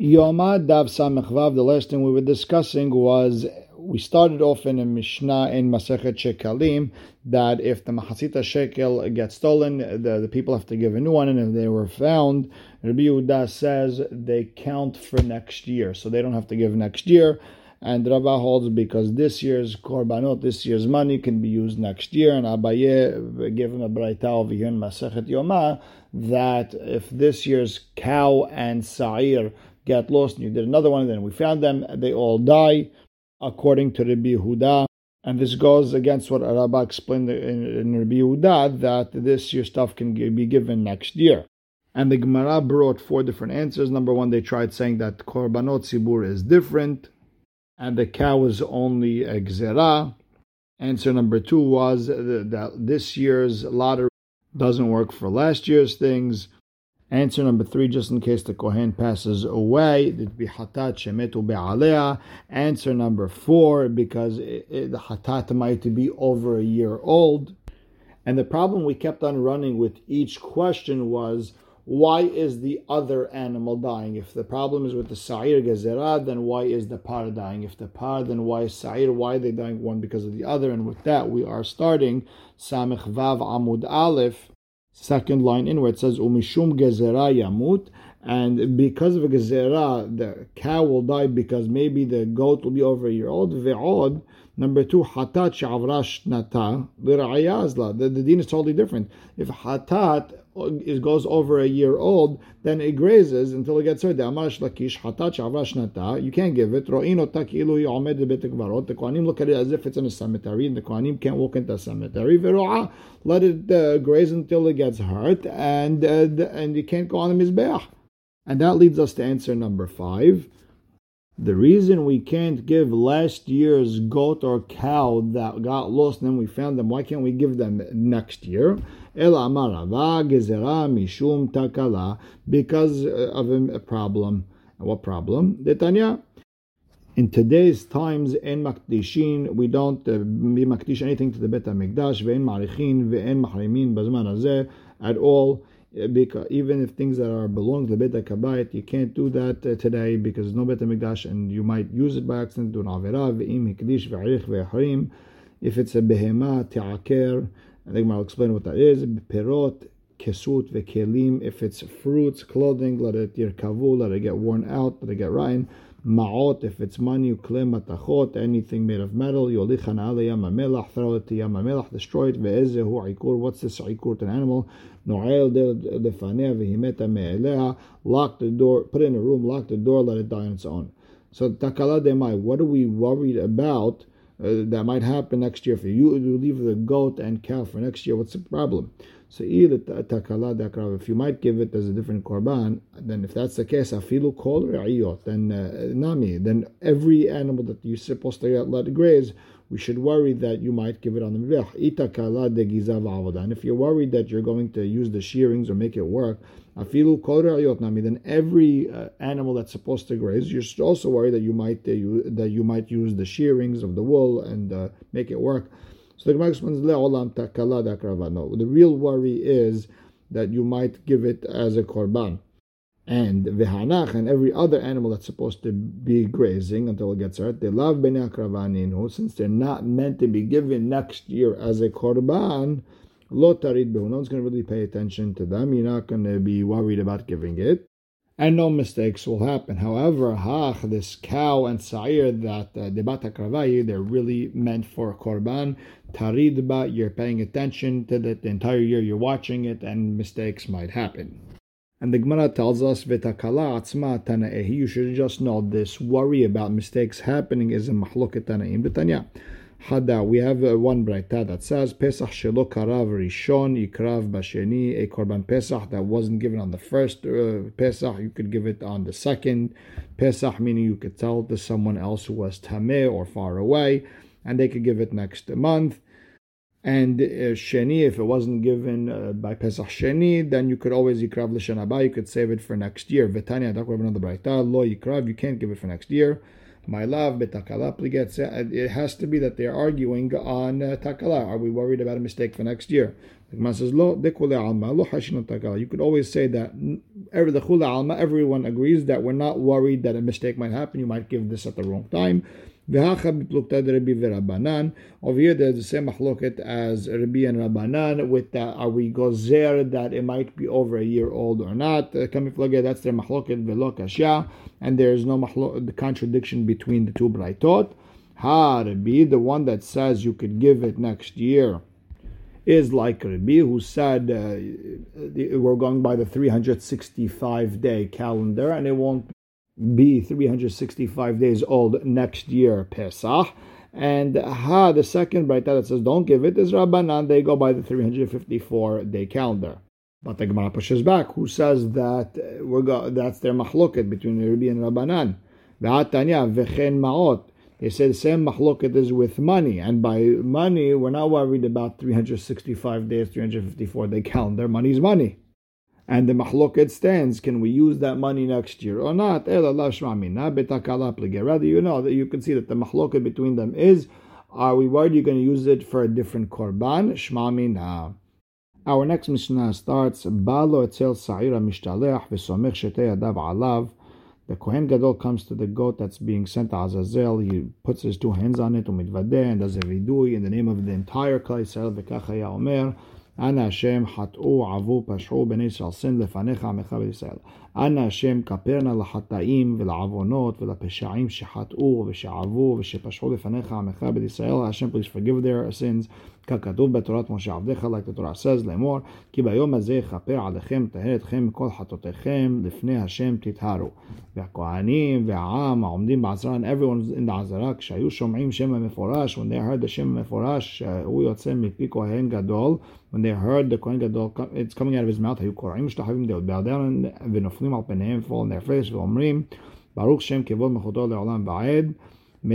Yomad Dav Samechvav, the last thing we were discussing was we started off in a Mishnah in Masechet Shekalim that if the Mahasita Shekel gets stolen, the, the people have to give a new one, and if they were found, Rabbi Yehuda says they count for next year, so they don't have to give next year. And Rava holds because this year's korbanot, this year's money can be used next year. And Abaye gave him a braita over here in Masechet Yoma that if this year's cow and sa'ir get lost and you did another one, and then we found them, and they all die, according to Rabbi Yehuda. And this goes against what Rabbah explained in, in Rabbi Yehuda that this year's stuff can be given next year. And the Gemara brought four different answers. Number one, they tried saying that korbanot sibur is different and the cow was only a gzera. Answer number two was that this year's lottery doesn't work for last year's things. Answer number three, just in case the Kohen passes away, it'd be hatat shemetu be'alea. Answer number four, because it, it, the hatat might be over a year old. And the problem we kept on running with each question was, why is the other animal dying? If the problem is with the Sa'ir Gezerah, then why is the Par dying? If the Par, then why is Sa'ir? Why are they dying one because of the other? And with that, we are starting Samech Vav Amud Aleph, second line in where it says Umishum Gezerah Yamut. And because of a Gezerah, the cow will die because maybe the goat will be over a year old. Ve'od, Number two, hatat she'avrash nata l'ra'ayazla. The, the deen is totally different. If hatat is, goes over a year old, then it grazes until it gets hurt. The amarash lakish hatat she'avrash nata. You can't give it. Ro'in otak ilu yomed bet The kohanim look at it as if it's in a cemetery, and the kohanim can't walk into a cemetery. Ve'ro'a, let it uh, graze until it gets hurt, and uh, and you can't go on the mizbeach. And that leads us to answer number five. The reason we can't give last year's goat or cow that got lost and then we found them, why can't we give them next year? Because of a problem. What problem? Detanya. In today's times, in makdishin, we don't uh, be makdish anything to the Bet HaMikdash, ve'en marichin, ve'en mahrimin, bazman at all because even if things that are belong to the Beit HaKabayit, you can't do that uh, today because no Beit HaMikdash and you might use it by accident, do an avera, ve'im hikdish ve'arich. If it's a behema, te'aker, I think I'll explain what that is. Perot, kesut, ve'kelim. If it's fruits, clothing, let it yirkavu, let it get worn out, let it get rotten. Ma'ot, if it's money, uklem matachot, anything made of metal, yolichan ale yamamelach, throw it to yamamelach, destroy it, ve'ezehu ikur, what's this ikur to an animal? No'el defanea vehimeta me'elea, lock the door, put it in a room, lock the door, let it die on its own. So takala demai, what are we worried about uh, that might happen next year? For you, you leave the goat and cow for next year, what's the problem? So if you might give it as a different korban, then if that's the case, afilu kol ra'iyot, then uh, then every animal that you're supposed to let graze, we should worry that you might give it on the mizbeach. Itakala de And if you're worried that you're going to use the shearings or make it work, afilu kol nami, then every uh, animal that's supposed to graze, you're also worried that you might uh, you, that you might use the shearings of the wool and uh, make it work. So the Gemara the real worry is that you might give it as a korban. And v'hanach and every other animal that's supposed to be grazing until it gets hurt, they love bnei akravaninu, since they're not meant to be given next year as a korban, No one's going to really pay attention to them. You're not going to be worried about giving it and no mistakes will happen. However, hach, this cow and sa'ir that uh, they're really meant for korban. Taridba, you're paying attention to it the entire year, you're watching it, and mistakes might happen. And the Gemara tells us, V'takala atzma tana'ehi, you should just know this worry about mistakes happening is a mahloket tana'im b'tanya. Hada, we have uh, one braita that says Pesach shelo karav rishon yikrav basheni, a korban Pesach that wasn't given on the first uh, Pesach, you could give it on the second Pesach, meaning you could tell to someone else who was tameh or far away, and they could give it next month. And uh, Sheni, if it wasn't given uh, by Pesach Sheni, then you could always yikrav l'shanaba, you could save it for next year. V'tanya, another braita, lo yikrav, you can't give it for next year. My love, betakala It has to be that they're arguing on uh, takala. Are we worried about a mistake for next year? The Gemara says, Lo alma, lo takala. You could always say that every the chula alma, everyone agrees that we're not worried that a mistake might happen. You might give this at the wrong time. Over here, there's the same machloket as Rabbi and Rabbanan. With that, are we gozer that it might be over a year old or not? Uh, Kamifloge, that's their machloket v'lo kashya, and there is no the contradiction between the two braytot. Ha Rabbi, the one that says you could give it next year is like Rabbi, who said uh, we're going by the 365 day calendar and it won't be 365 days old next year, Pesach. And Ha, the second Braita that says don't give it, is Rabbanan. They go by the 354 day calendar. But the Gemara pushes back. Who says that uh, we're go, that's their mahloket between Rabbi and Rabbanan? Ma'ot. They say the same mahloket is with money, and by money we're not worried about 365 days, 354 day calendar. Money is money. And the mahloket stands, can we use that money next year or not? Rather, you know that you can see that the mahloket between them is, are we worried you're going to use it for a different korban? Shmamina. Our next Mishnah starts, Balo etzel sa'ira mishtalech v'somech shetei adav alav. The Kohen Gadol comes to the goat that's being sent to Azazel. He puts his two hands on it, umitvadeh, and does a vidui in the name of the entire Klal Yisrael, v'kachaya omer. אנא השם חטאו, עבו, פשעו בני ישראל, sin לפניך עמך בישראל. אנא השם כפרנה לחטאים ולעוונות ולפשעים שחטאו ושעבו ושפשעו לפניך עמך בישראל. השם please forgive their sins. ככתוב בתורת משה עבדיך, like the says, לאמור, כי ביום הזה יכפר עליכם, טהר אתכם מכל חטאותיכם, לפני השם תטהרו. והכהנים והעם העומדים בעזרה, and everyone in the עזרה, כשהיו שומעים שם המפורש, when they heard the שם המפורש, הוא יוצא מפי כהן גדול, when they heard the כהן גדול, it's coming out of his mouth, היו קוראים משתחווים, they would bow down ונופלים על פניהם, fall on their face, ואומרים, ברוך שם כבוד מחותו לעולם ועד. And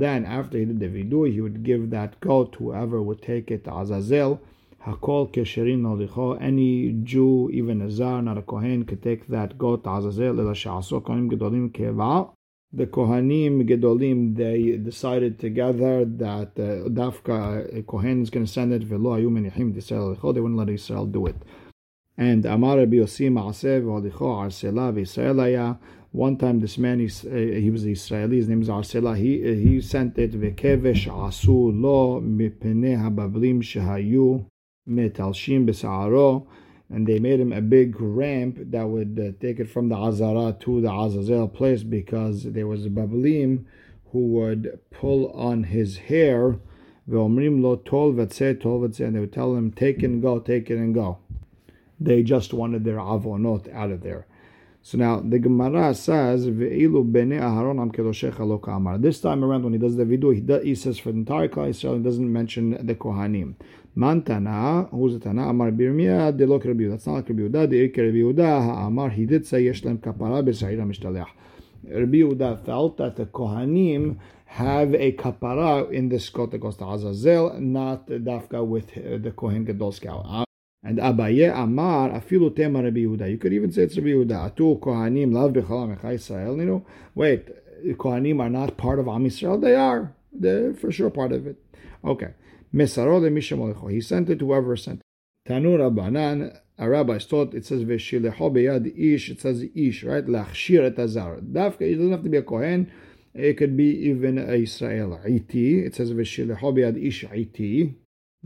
then after he did the vidui, he would give that goat to whoever would take it to Azazel. Hakol kesherin nolicho. Any Jew, even a zar, not a kohen, could take that goat to Azazel. Ela she'aso kohanim gedolim keva. The kohanim gedolim they decided together that uh, dafka kohen is going to send it. Velo ayu menichim They wouldn't let Israel do it. And Amar Rabbi Yossi v'olicho arsela v'Yisrael one time, this man, he, uh, he was Israeli, his name is Arsela, he, uh, he sent it, Vekevesh asu lo mipene habablim shehayu metalshim besa'aro, and they made him a big ramp that would uh, take it from the Azara to the Azazel place because there was a Bablim who would pull on his hair, and they would tell him, take and go, take it and go. They just wanted their avonot out of there. So now the Gemara says, "Ve'ilu bnei Aharon am. This time around, when he does the vidui, he, does, he says for the entire Klal Israel, he doesn't mention the Kohanim. Man Tana, who's the Tana? Amar Birmiya de lo Rabbi That's not like Rabbi Yehuda. De Rabbi Yehuda ha'amar. He did say yesh lem kapara b'sa'ira mishtalech. Rabbi Yehuda felt that the Kohanim have a kapara in the Skot that goes Azazel, not dafka with the Kohen Gadol scout. And Abaye Amar afilu tema Rabbi Yehuda. You could even say it's Rabbi Yehuda. Atu Kohanim lav b'chalam Israel. You know, wait, Kohanim are not part of Am Yisrael. They are. They're for sure part of it. Okay. Mesaro de He sent it to whoever sent it. Tanu Rabbanan. A rabbi taught it says v'shilecho beyad ish. It says ish, right? Lachshir et azar. Dafka. It doesn't have to be a Kohen. It could be even a Israel. Iti. It says v'shilecho beyad ish iti.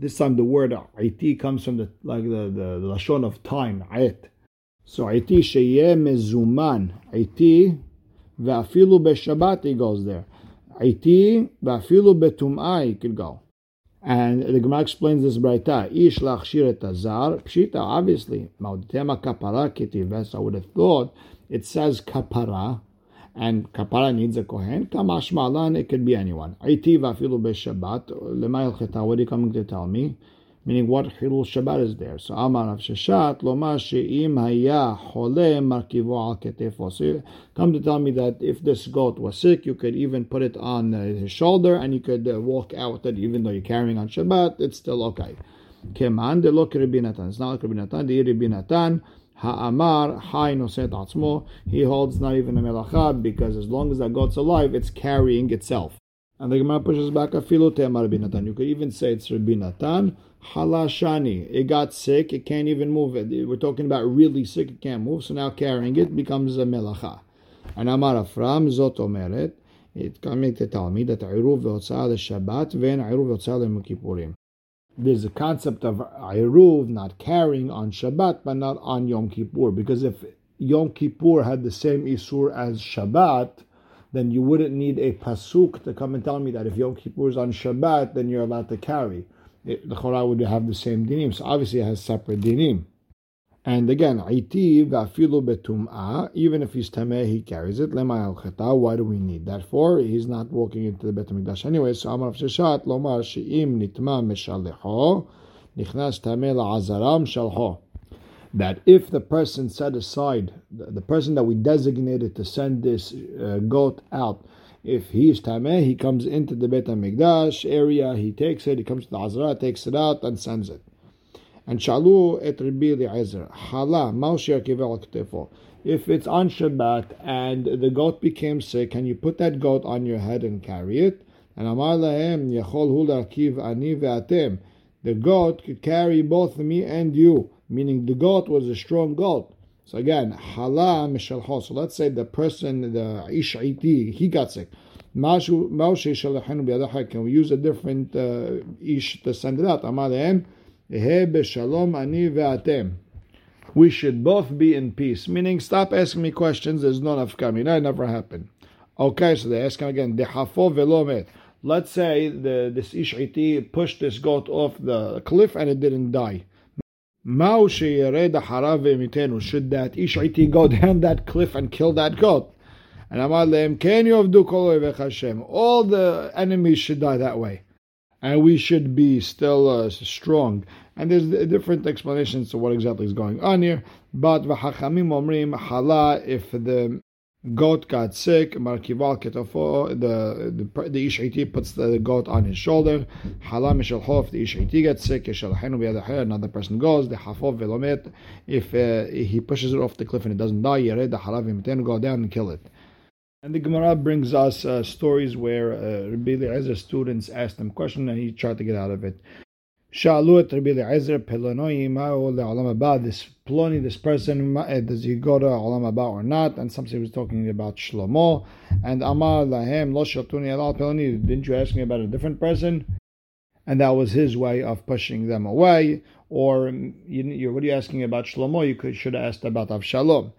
This time the word iti comes from the like the, the, the lashon of time, it. So iti sheyeh mezuman. Iti ve'afilu b'shabbat he goes there. Iti ve'afilu betum'ah he could go. And the Gemara explains this brayta. Ish et azar. Pshita, obviously. Mauditema kapara ketives. I would have thought it says kapara and kapara needs a kohen, kamash malan, it could be anyone. Iti vafilu b'shabbat, lemayel cheta, what are you coming to tell me? Meaning, what chilul Shabbat is there? So, Amar Rav Sheshet, lomar she'im haya chole markivo al ketefo. So, come to tell me that if this goat was sick, you could even put it on uh, his shoulder and you could uh, walk out with it, even though you're carrying on Shabbat, it's still okay. Keman de lo. It's not Rabbi Natan, the Rabbi Natan, Ha'amar hay noset atzmo. He holds not even a melacha because as long as that goat's alive, it's carrying itself. And the Gemara pushes back afilu temar Natan. You could even say it's Rabbi Natan. Halashani. It got sick. It can't even move it. We're talking about really sick. It can't move. So now carrying it becomes a melacha. And Amar Afram zot omeret. It's coming to tell me that עירוב והוצאה לשבת ואין עירוב והוצאה ליום כיפורים. there's a concept of Iruv, not carrying on Shabbat, but not on Yom Kippur. Because if Yom Kippur had the same Isur as Shabbat, then you wouldn't need a Pasuk to come and tell me that if Yom Kippur is on Shabbat, then you're allowed to carry. It, the Chorah would have the same dinim. So obviously it has separate dinim. And again, iti v'afilu betum'ah, even if he's tameh, he carries it. Lema al why do we need that for? He's not walking into the Bet HaMikdash anyway. So Amar Sheshet, lomar she'im nitma meshalecho, nichnas tameh la'azaram shalho. That if the person set aside, the person that we designated to send this uh, goat out, if he is tameh, he comes into the Bet HaMikdash area, he takes it, he comes to the Azara, takes it out, and sends it. And shalu et Rabbi Eliezer, hala ketefo. If it's on Shabbat and the goat became sick, can you put that goat on your head and carry it? And amar lahem yachol hu ani ve'atem. The goat could carry both me and you, meaning the goat was a strong goat. So again, hala mishalho. So let's say the person, the ish he got sick. Can we use a different uh, ish to send it out? Amar lahem we should both be in peace. Meaning, stop asking me questions. There's no nafkami. That never happened. Okay, so they ask him again. Let's say the, this ish'iti pushed this goat off the cliff and it didn't die. Should that ish'iti go down that cliff and kill that goat? And Amar lehem, All the enemies should die that way and we should be still uh, strong. And there's different explanations to what exactly is going on here. But v'hachamim omrim hala if the goat got sick, markival ketofo, the the, the puts the goat on his shoulder. Hala mishalho if the ishiti gets sick, yeshalachenu b'yadacher, another person goes. The hafov velomet if uh, he pushes it off the cliff and it doesn't die, yered the halav go down and kill it. And the Gemara brings us uh, stories where uh, Rabbi Eliezer students asked him a question and he tried to get out of it. Shalu Rabbi Eliezer Peloni This Ploni, this person, uh, does he go to Olam Haba or not? And somebody was talking about Shlomo. And Amar Lahem Lo Peloni. Didn't you ask me about a different person? And that was his way of pushing them away. Or you, what are you asking about Shlomo? You could, should have asked about Avshalom.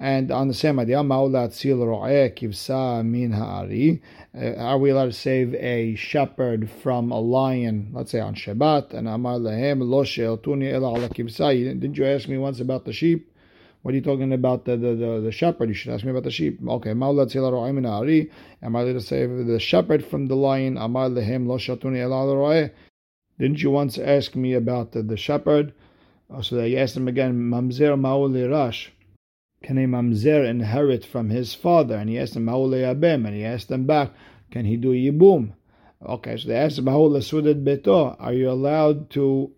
And on the same idea, Maulat Sil Kivsa Min Ha'ari. Uh, are we allowed to save a shepherd from a lion, let's say on Shabbat? And Amar Lehem Lo She'eltuni Ela Ala Kivsa. Didn't you ask me once about the sheep? What are you talking about the, the, the, the shepherd? You should ask me about the sheep. Okay, Maulat Sil Ro'eh Min Ha'ari. Am I allowed to save the shepherd from the lion? Amar She'eltuni Ela Ala. Didn't you once ask me about the, the shepherd? Oh, so they asked him again, Mamzer Maul Rash can a mamzer inherit from his father? And he asked him, Abem, and he asked them back, can he do yibum? Okay, so they asked him, beto, are you allowed to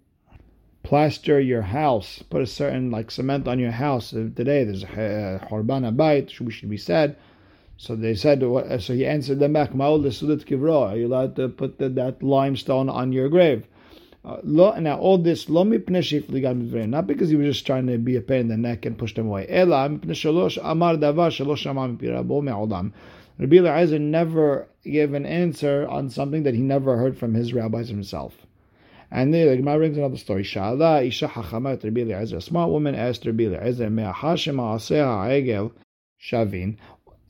plaster your house, put a certain like cement on your house? Uh, today there's a uh, horban abayit, which should be said. So they said, so he answered them back, Are you allowed to put that limestone on your grave? Uh, now all this lo not because he was just trying to be a pain in the neck and push them away. Rabbi Eliezer never gave an answer on something that he never heard from his rabbis himself. And the Gemara brings another story. Shala isha hachamat Rabbi Eliezer. A smart woman asked Rabbi Eliezer, "Me'achashem ha'aseh shavin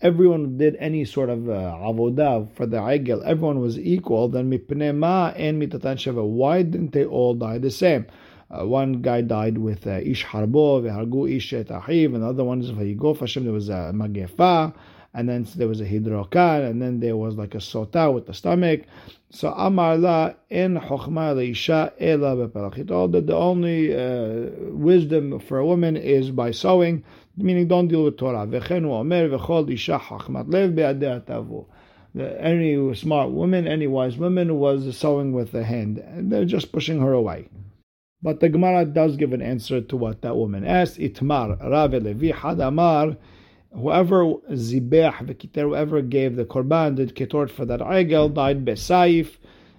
everyone did any sort of uh, avodah for the Aigel, everyone was equal, then mipnei and mitatan sheva. Why didn't they all die the same? Uh, one guy died with uh, ish harbo, vehargu ish et ahiv, and the other one is vayigof Hashem, there was a magefa, and then there was a hidrokan, and then there was like a sota with the stomach. So amar la in chokhma leisha ela bepelach. All that the only uh, wisdom for a woman is by sewing meaning don't deal with Torah. Any smart woman, any wise woman was sewing with the hand, and they're just pushing her away. But the Gemara does give an answer to what that woman asked. Itmar, Rav Levi, Hadamar, whoever zibeh v'kiter, whoever gave the korban, did ketort for that egel, died besaif.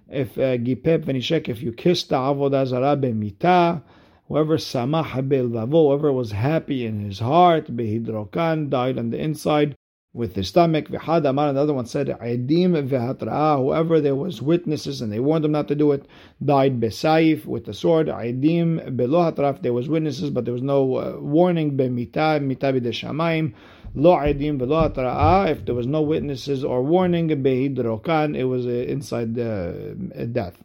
If uh, gipep v'nishek, if you kissed the avodah zarah b'mita, whoever samah be'lvavo, whoever was happy in his heart, behidrokan, died on the inside with the stomach. V'had amar, another one said, Edim v'hatra'ah, whoever there was witnesses and they warned them not to do it, died besaif, with the sword. Edim below hatraf, there was witnesses, but there was no uh, warning. B'mita, mita b'deshamayim. Lo edim hatra'ah, if there was no witnesses or warning, behidrokan, it was uh, inside uh, death.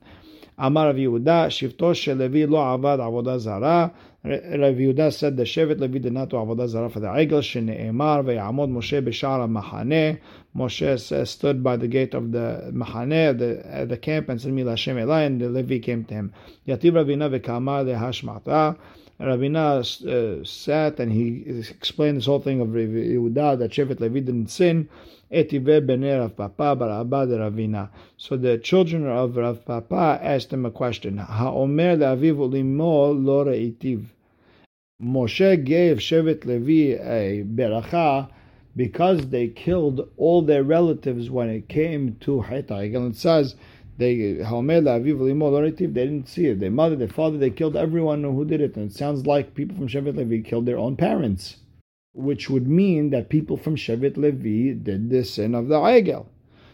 Amar Rav Yehuda, Shivto shel lo avad avodah zara. Rav Yehuda said the Shevet Levi did not do avodah zara for the egel. Shene'emar ve'yamod Moshe b'shar mahane. Moshe stood by the gate of the mahane, the, the camp, and said, "Mila Hashem Elai," and the Levi came to him. Yativ Ravina ve'kamar lehashmata. Ravina uh, sat and he explained this whole thing of Yehuda that Shevet Levi didn't sin. Etive Abba Ravina. So the children of Rav Papa asked him a question. Ha'omer le'aviv re'itiv. Moshe gave Shevet Levi a beracha because they killed all their relatives when it came to Hetag. And it says, they they didn't see it. Their mother, their father, they killed everyone who did it. And it sounds like people from Shevet Levi killed their own parents which would mean that people from Shevet Levi did the sin of the Egel.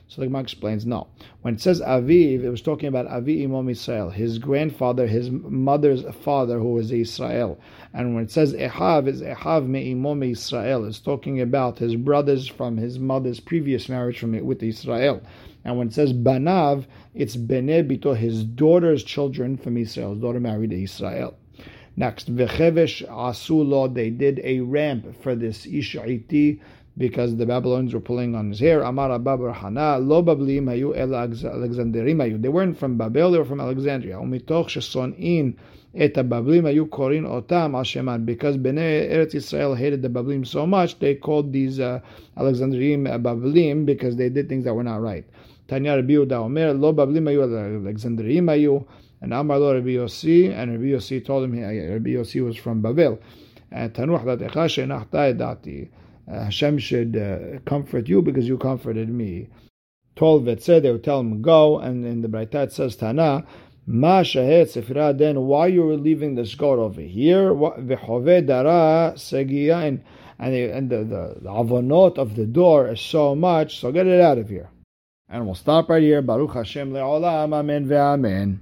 So the Gemara explains no. When it says Aviv, it was talking about Avi Imam Israel, his grandfather, his mother's father, who was Israel. And when it says Ehav, it's Ehav me Imam Israel. It's talking about his brothers from his mother's previous marriage from with Israel. And when it says Banav, it's Bene Bito, his daughter's children from Israel. His daughter married Israel. Next, v'chevesh asulo, they did a ramp for this Ish'iti because the Babylonians were pulling on his hair. Amar Abba Hana, lo bablim hayu el Alexandrim hayu. They weren't from Babel, they were from Alexandria. Umitoch shesonin et bablim hayu korin otam al Because Bnei Eretz Israel hated the Bablim so much, they called these uh, Alexandrim uh, Bablim because they did things that were not right. Tanya Rabbi Omer, lo bablim hayu Alexandrim hayu. And Amar lo Rabbi Yossi, and Rabbi Yossi told him, Rabbi Yossi was from Babel. And Tanuch datecha she'nachtai dati. Uh, Hashem should uh, comfort you because you comforted me. Told Vetzeh, they would tell him, go. And in the Braita it says, Tana, Ma sefira then, why you were leaving the goat over here? V'chove dara segiyain. And, the, and the, the, the avonot of the door is so much, so get it out of here. And we'll stop right here. Baruch Hashem le'olam, amen ve'amen.